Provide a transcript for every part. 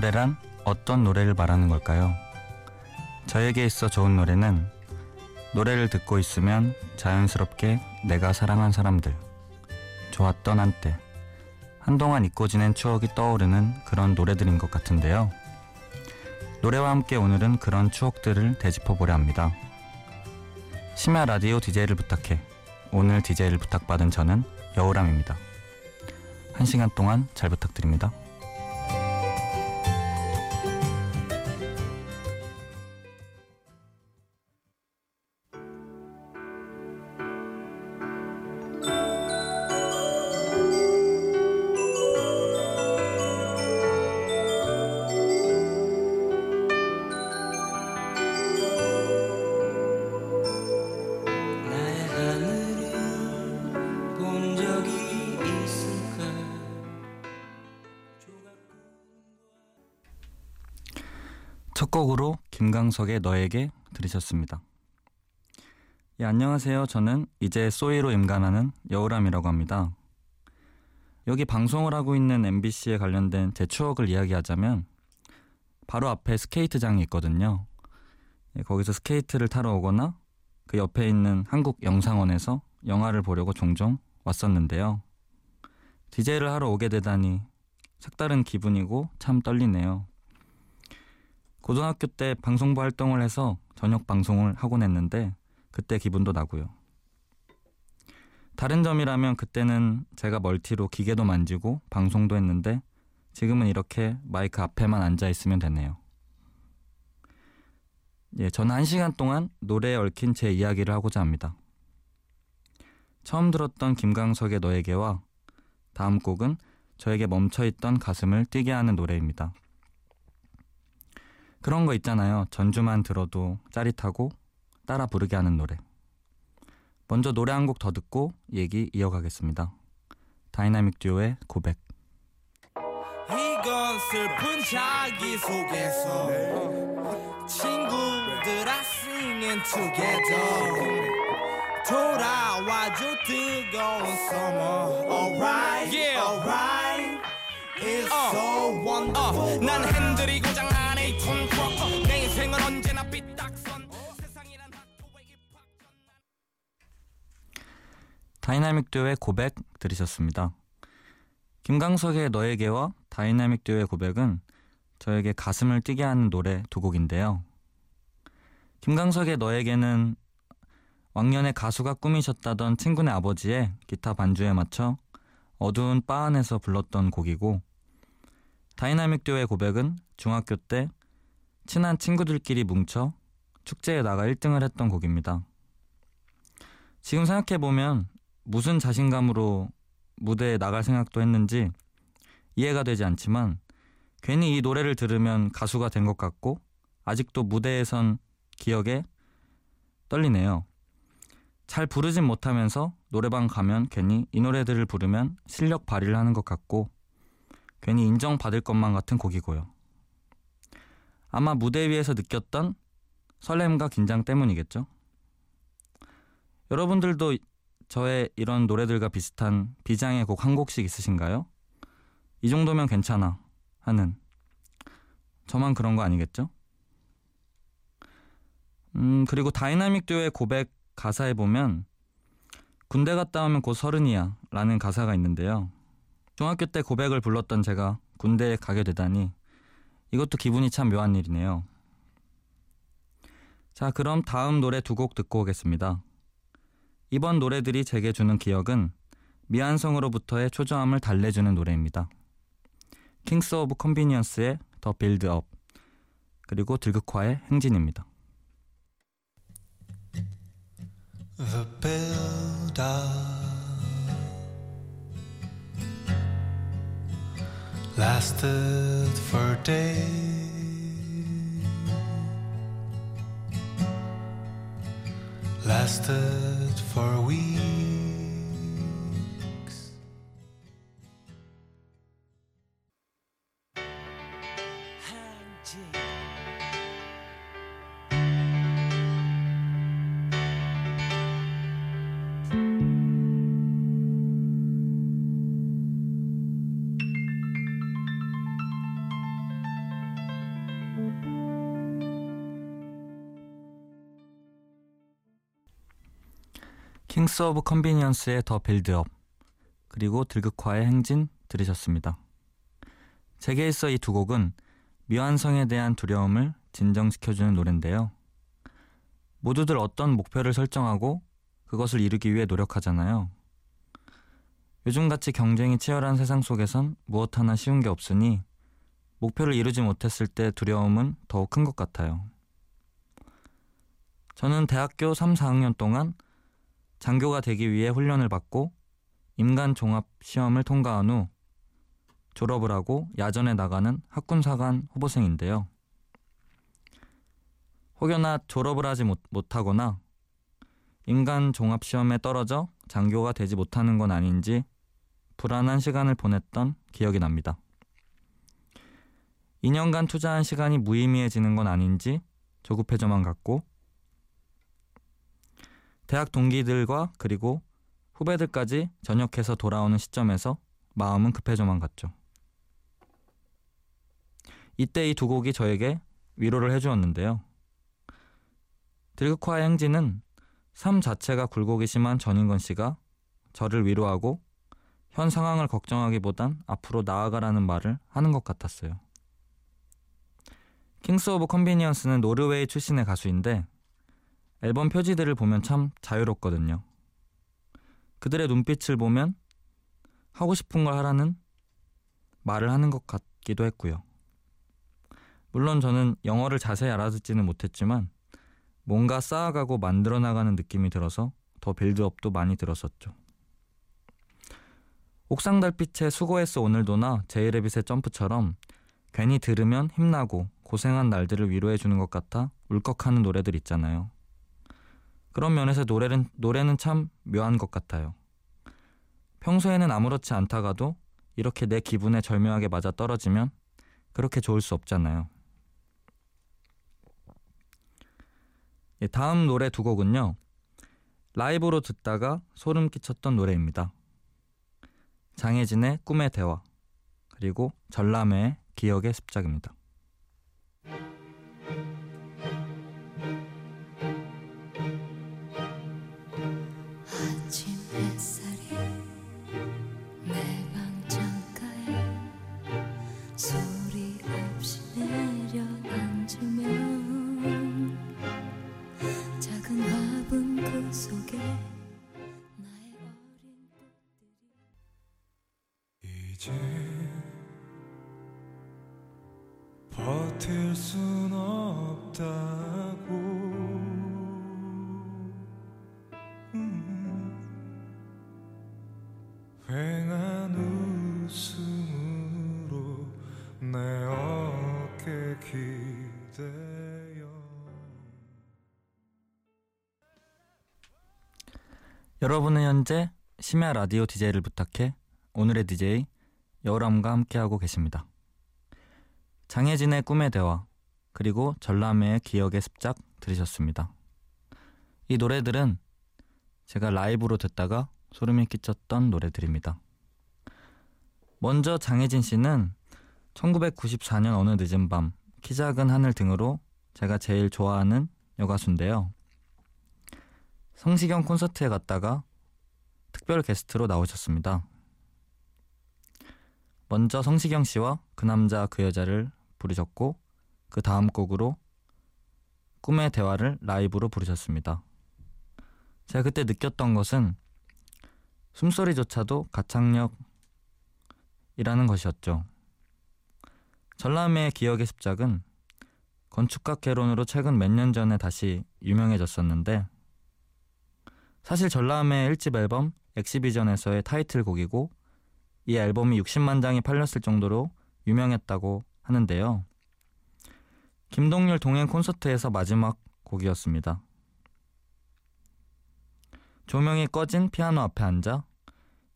노래란 어떤 노래를 말하는 걸까요? 저에게 있어 좋은 노래는 노래를 듣고 있으면 자연스럽게 내가 사랑한 사람들, 좋았던 한때, 한동안 잊고 지낸 추억이 떠오르는 그런 노래들인 것 같은데요. 노래와 함께 오늘은 그런 추억들을 되짚어 보려 합니다. 심야 라디오 DJ를 부탁해. 오늘 DJ를 부탁받은 저는 여우람입니다. 한 시간 동안 잘 부탁드립니다. 첫 곡으로 김광석의 너에게 들으셨습니다. 예, 안녕하세요. 저는 이제 소위로 임관하는 여우람이라고 합니다. 여기 방송을 하고 있는 MBC에 관련된 제 추억을 이야기하자면 바로 앞에 스케이트장이 있거든요. 예, 거기서 스케이트를 타러 오거나 그 옆에 있는 한국 영상원에서 영화를 보려고 종종 왔었는데요. DJ를 하러 오게 되다니 색다른 기분이고 참 떨리네요. 고등학교 때 방송부 활동을 해서 저녁 방송을 하곤 했는데 그때 기분도 나고요. 다른 점이라면 그때는 제가 멀티로 기계도 만지고 방송도 했는데 지금은 이렇게 마이크 앞에만 앉아 있으면 되네요. 예, 저는 한 시간 동안 노래에 얽힌 제 이야기를 하고자 합니다. 처음 들었던 김광석의 너에게와 다음 곡은 저에게 멈춰있던 가슴을 뛰게 하는 노래입니다. 그런 거 있잖아요. 전주만 들어도 짜릿하고 따라 부르게 하는 노래. 먼저 노래 한 곡 더 듣고 얘기 이어가겠습니다. 다이나믹 듀오의 고백. 이건 슬픈 자기소개서 친구들아 sing it together 돌아와줘 뜨거운 summer alright yeah. alright it's so wonderful 난 다이나믹 듀오의 고백 들으셨습니다. 김광석의 너에게와 다이나믹 듀오의 고백은 저에게 가슴을 뛰게 하는 노래 두 곡인데요. 김광석의 너에게는 왕년에 가수가 꿈이셨다던 친구네 아버지의 기타 반주에 맞춰 어두운 바 안에서 불렀던 곡이고 다이나믹 듀오의 고백은 중학교 때 친한 친구들끼리 뭉쳐 축제에 나가 1등을 했던 곡입니다. 지금 생각해보면 무슨 자신감으로 무대에 나갈 생각도 했는지 이해가 되지 않지만 괜히 이 노래를 들으면 가수가 된 것 같고 아직도 무대에선 기억에 떨리네요. 잘 부르진 못하면서 노래방 가면 괜히 이 노래들을 부르면 실력 발휘를 하는 것 같고 괜히 인정받을 것만 같은 곡이고요. 아마 무대 위에서 느꼈던 설렘과 긴장 때문이겠죠. 여러분들도 저의 이런 노래들과 비슷한 비장의 곡 한 곡씩 있으신가요? 이 정도면 괜찮아 하는 저만 그런 거 아니겠죠? 음 그리고 다이나믹 듀오의 고백 가사에 보면 군대 갔다 오면 곧 서른이야 라는 가사가 있는데요. 중학교 때 고백을 불렀던 제가 군대에 가게 되다니 이것도 기분이 참 묘한 일이네요. 자 그럼 다음 노래 두 곡 듣고 오겠습니다. 이번 노래들이 제게 주는 기억은 미완성으로부터의 초조함을 달래주는 노래입니다. Kings of Convenience의 The Build Up 그리고 들국화의 행진입니다. The build up lasted for days, lasted for weeks. Kings of Convenience의 The Build Up 그리고 들국화의 행진 들으셨습니다. 제게 있어 이 두 곡은 미완성에 대한 두려움을 진정시켜주는 노래인데요. 모두들 어떤 목표를 설정하고 그것을 이루기 위해 노력하잖아요. 요즘같이 경쟁이 치열한 세상 속에선 무엇 하나 쉬운 게 없으니 목표를 이루지 못했을 때 두려움은 더욱 큰 것 같아요. 저는 대학교 3, 4학년 동안 장교가 되기 위해 훈련을 받고 임간 종합 시험을 통과한 후 졸업을 하고 야전에 나가는 학군사관 후보생인데요. 혹여나 졸업을 하지 못, 못하거나 인간 종합 시험에 떨어져 장교가 되지 못하는 건 아닌지 불안한 시간을 보냈던 기억이 납니다. 2년간 투자한 시간이 무의미해지는 건 아닌지 조급해져만 갔고 대학 동기들과 그리고 후배들까지 전역해서 돌아오는 시점에서 마음은 급해져만 갔죠. 이때 이 두 곡이 저에게 위로를 해주었는데요. 들극화의 행진은 삶 자체가 굴곡이 심한 전인권 씨가 저를 위로하고 현 상황을 걱정하기보단 앞으로 나아가라는 말을 하는 것 같았어요. Kings of Convenience는 노르웨이 출신의 가수인데 앨범 표지들을 보면 참 자유롭거든요. 그들의 눈빛을 보면 하고 싶은 걸 하라는 말을 하는 것 같기도 했고요. 물론 저는 영어를 자세히 알아듣지는 못했지만 뭔가 쌓아가고 만들어 나가는 느낌이 들어서 더 빌드업도 많이 들었었죠. 옥상 달빛의 수고했어 오늘도나 제이레빗의 점프처럼 괜히 들으면 힘나고 고생한 날들을 위로해주는 것 같아 울컥하는 노래들 있잖아요. 그런 면에서 노래는, 노래는 참 묘한 것 같아요. 평소에는 아무렇지 않다가도 이렇게 내 기분에 절묘하게 맞아 떨어지면 그렇게 좋을 수 없잖아요. 예, 다음 노래 두 곡은요. 라이브로 듣다가 소름 끼쳤던 노래입니다. 장혜진의 꿈의 대화 그리고 전람회의 기억의 습작입니다. 휑한 웃음으로 내 어깨 기대어 여러분은 현재 심야 라디오 DJ를 부탁해 오늘의 DJ 여우람과 함께하고 계십니다. 장혜진의 꿈의 대화 그리고 전람회의 기억의 습작 들으셨습니다. 이 노래들은 제가 라이브로 듣다가 소름이 끼쳤던 노래들입니다. 먼저 장혜진 씨는 1994년 어느 늦은 밤, 키 작은 하늘 등으로 제가 제일 좋아하는 여가수인데요. 성시경 콘서트에 갔다가 특별 게스트로 나오셨습니다. 먼저 성시경 씨와 그 남자 그 여자를 부르셨고 그 다음 곡으로 꿈의 대화를 라이브로 부르셨습니다. 제가 그때 느꼈던 것은 숨소리조차도 가창력이라는 것이었죠. 전람회의 기억의 습작은 건축학 개론으로 최근 몇 년 전에 다시 유명해졌었는데 사실 전람회 1집 앨범 엑시비전에서의 타이틀곡이고 이 앨범이 60만 장이 팔렸을 정도로 유명했다고 하는데요. 김동률 동행 콘서트에서 마지막 곡이었습니다. 조명이 꺼진 피아노 앞에 앉아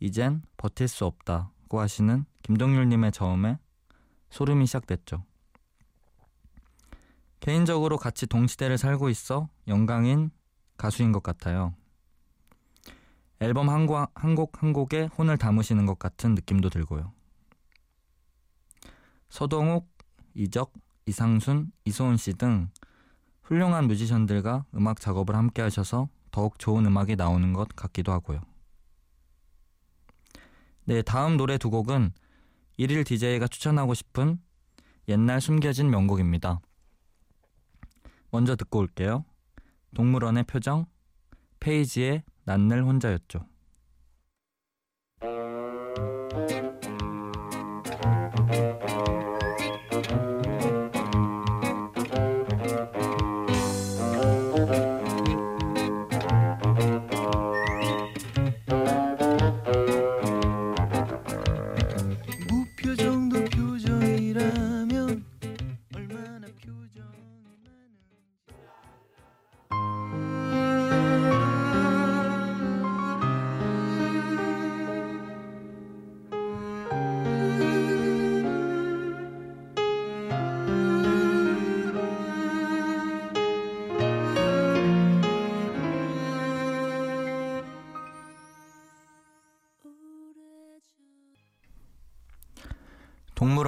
이젠 버틸 수 없다고 하시는 김동률님의 저음에 소름이 시작됐죠. 개인적으로 같이 동시대를 살고 있어 영광인 가수인 것 같아요. 앨범 한 곡 한 곡 한 곡에 혼을 담으시는 것 같은 느낌도 들고요. 서동욱, 이적, 이상순, 이소은 씨 등 훌륭한 뮤지션들과 음악 작업을 함께 하셔서 더 더욱 좋은 음악이 나오는 것 같기도 하고요. 네, 다음 노래 두 곡은 일일 DJ가 추천하고 싶은 옛날 숨겨진 명곡입니다. 먼저 듣고 올게요. 동물원의 표정, 페이지에 난늘 혼자였죠.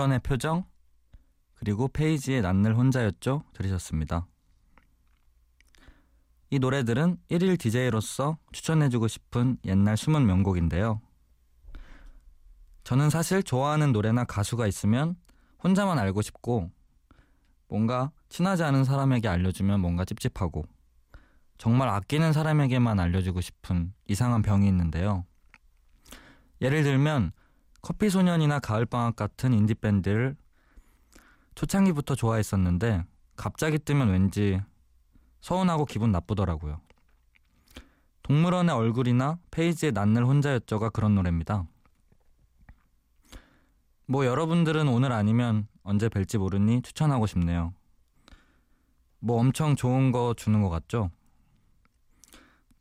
동물원의 표정, 그리고 페이지에 난늘 혼자였죠? 들으셨습니다. 이 노래들은 1일 DJ로서 추천해주고 싶은 옛날 숨은 명곡인데요. 저는 사실 좋아하는 노래나 가수가 있으면 혼자만 알고 싶고 뭔가 친하지 않은 사람에게 알려주면 뭔가 찝찝하고 정말 아끼는 사람에게만 알려주고 싶은 이상한 병이 있는데요. 예를 들면 커피소년이나 가을방학 같은 인디밴드를 초창기부터 좋아했었는데 갑자기 뜨면 왠지 서운하고 기분 나쁘더라고요. 동물원의 얼굴이나 페이지에 난늘 혼자였죠가 그런 노래입니다. 뭐 여러분들은 오늘 아니면 언제 뵐지 모르니 추천하고 싶네요. 뭐 엄청 좋은 거 주는 것 같죠?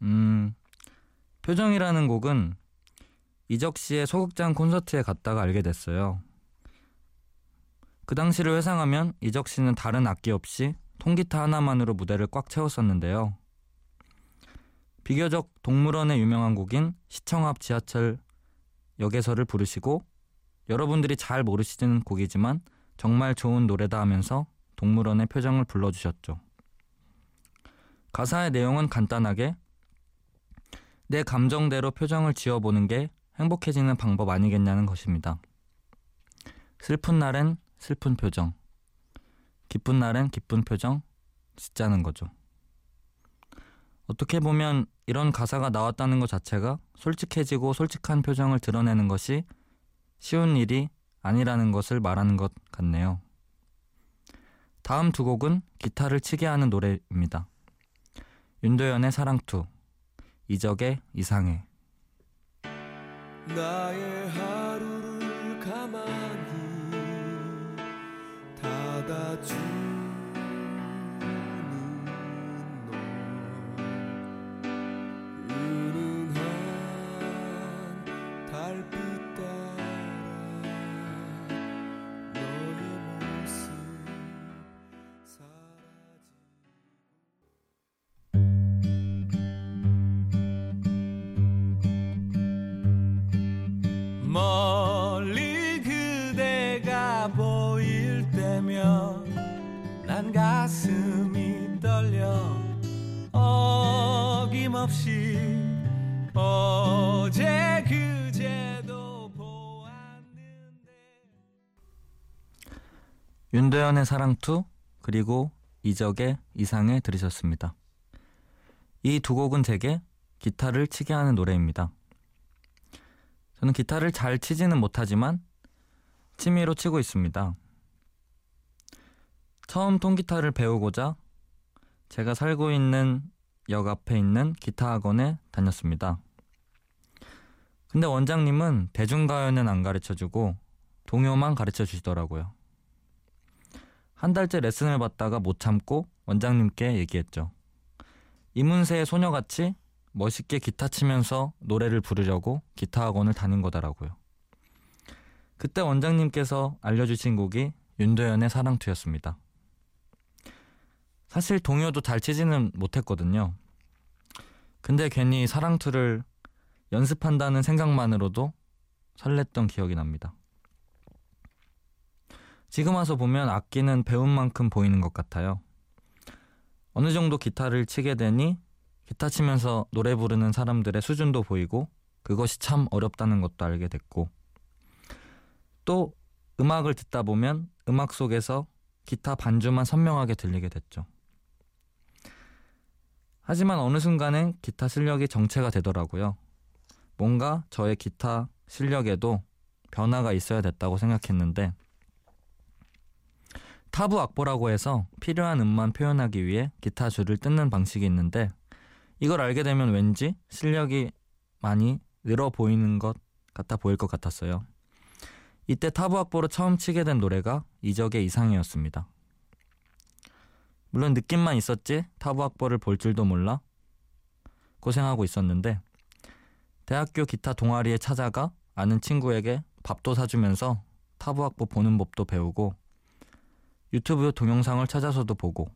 음, 표정이라는 곡은 이적 씨의 소극장 콘서트에 갔다가 알게 됐어요. 그 당시를 회상하면 이적 씨는 다른 악기 없이 통기타 하나만으로 무대를 꽉 채웠었는데요. 비교적 동물원의 유명한 곡인 시청 앞 지하철 역에서를 부르시고 여러분들이 잘 모르시는 곡이지만 정말 좋은 노래다 하면서 동물원의 표정을 불러주셨죠. 가사의 내용은 간단하게 내 감정대로 표정을 지어보는 게 행복해지는 방법 아니겠냐는 것입니다. 슬픈 날엔 슬픈 표정, 기쁜 날엔 기쁜 표정 짓자는 거죠. 어떻게 보면 이런 가사가 나왔다는 것 자체가 솔직해지고 솔직한 표정을 드러내는 것이 쉬운 일이 아니라는 것을 말하는 것 같네요. 다음 두 곡은 기타를 치게 하는 노래입니다. 윤도현의 사랑투, 이적의 이상해. 나의 하루를 가만히 닫아주 보일 때면 난 가슴이 떨려 어김없이 어제 그제도 보았는데 윤도현의 사랑투 그리고 이적의 이상해 들으셨습니다. 이 두 곡은 제게 기타를 치게 하는 노래입니다. 저는 기타를 잘 치지는 못하지만 취미로 치고 있습니다. 처음 통기타를 배우고자 제가 살고 있는 역 앞에 있는 기타 학원에 다녔습니다. 근데 원장님은 대중가요는 안 가르쳐 주고 동요만 가르쳐 주시더라고요. 한 달째 레슨을 받다가 못 참고 원장님께 얘기했죠. 이문세의 소녀같이 멋있게 기타 치면서 노래를 부르려고 기타 학원을 다닌 거다라고요. 그때 원장님께서 알려주신 곡이 윤도현의 사랑투였습니다. 사실 동요도 잘 치지는 못했거든요. 근데 괜히 사랑투를 연습한다는 생각만으로도 설렜던 기억이 납니다. 지금 와서 보면 악기는 배운 만큼 보이는 것 같아요. 어느 정도 기타를 치게 되니 기타 치면서 노래 부르는 사람들의 수준도 보이고 그것이 참 어렵다는 것도 알게 됐고 또 음악을 듣다 보면 음악 속에서 기타 반주만 선명하게 들리게 됐죠. 하지만 어느 순간엔 기타 실력이 정체가 되더라고요. 뭔가 저의 기타 실력에도 변화가 있어야 됐다고 생각했는데 타부 악보라고 해서 필요한 음만 표현하기 위해 기타 줄을 뜯는 방식이 있는데 이걸 알게 되면 왠지 실력이 많이 늘어 보이는 것 같아 보일 것 같았어요. 이때 타부 악보로 처음 치게 된 노래가 이적의 이상이었습니다. 물론 느낌만 있었지 타부 악보를 볼 줄도 몰라 고생하고 있었는데 대학교 기타 동아리에 찾아가 아는 친구에게 밥도 사주면서 타부 악보 보는 법도 배우고 유튜브 동영상을 찾아서도 보고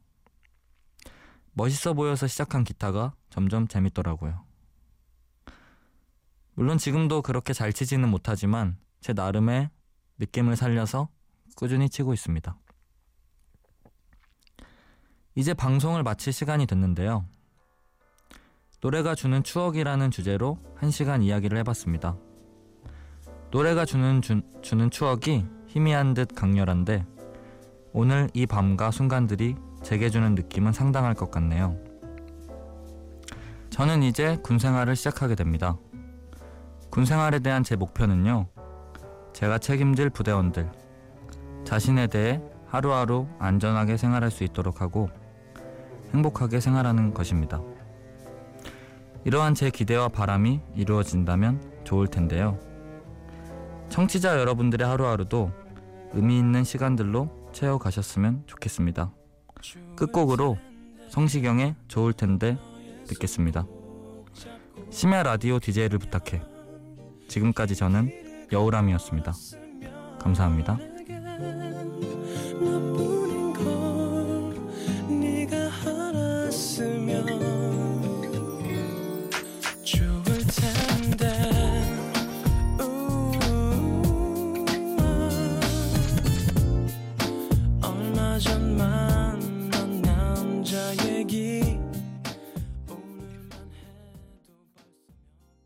멋있어 보여서 시작한 기타가 점점 재밌더라고요. 물론 지금도 그렇게 잘 치지는 못하지만 제 나름의 느낌을 살려서 꾸준히 치고 있습니다. 이제 방송을 마칠 시간이 됐는데요. 노래가 주는 추억이라는 주제로 한 시간 이야기를 해봤습니다. 노래가 주는 주, 주는 추억이 희미한 듯 강렬한데 오늘 이 밤과 순간들이 제게 주는 느낌은 상당할 것 같네요. 저는 이제 군 생활을 시작하게 됩니다. 군 생활에 대한 제 목표는요. 제가 책임질 부대원들, 자신에 대해 하루하루 안전하게 생활할 수 있도록 하고 행복하게 생활하는 것입니다. 이러한 제 기대와 바람이 이루어진다면 좋을 텐데요. 청취자 여러분들의 하루하루도 의미 있는 시간들로 채워 가셨으면 좋겠습니다. 끝곡으로 성시경의 좋을 텐데 듣겠습니다. 심야 라디오 DJ를 부탁해. 지금까지 저는 여우람이었습니다. 감사합니다.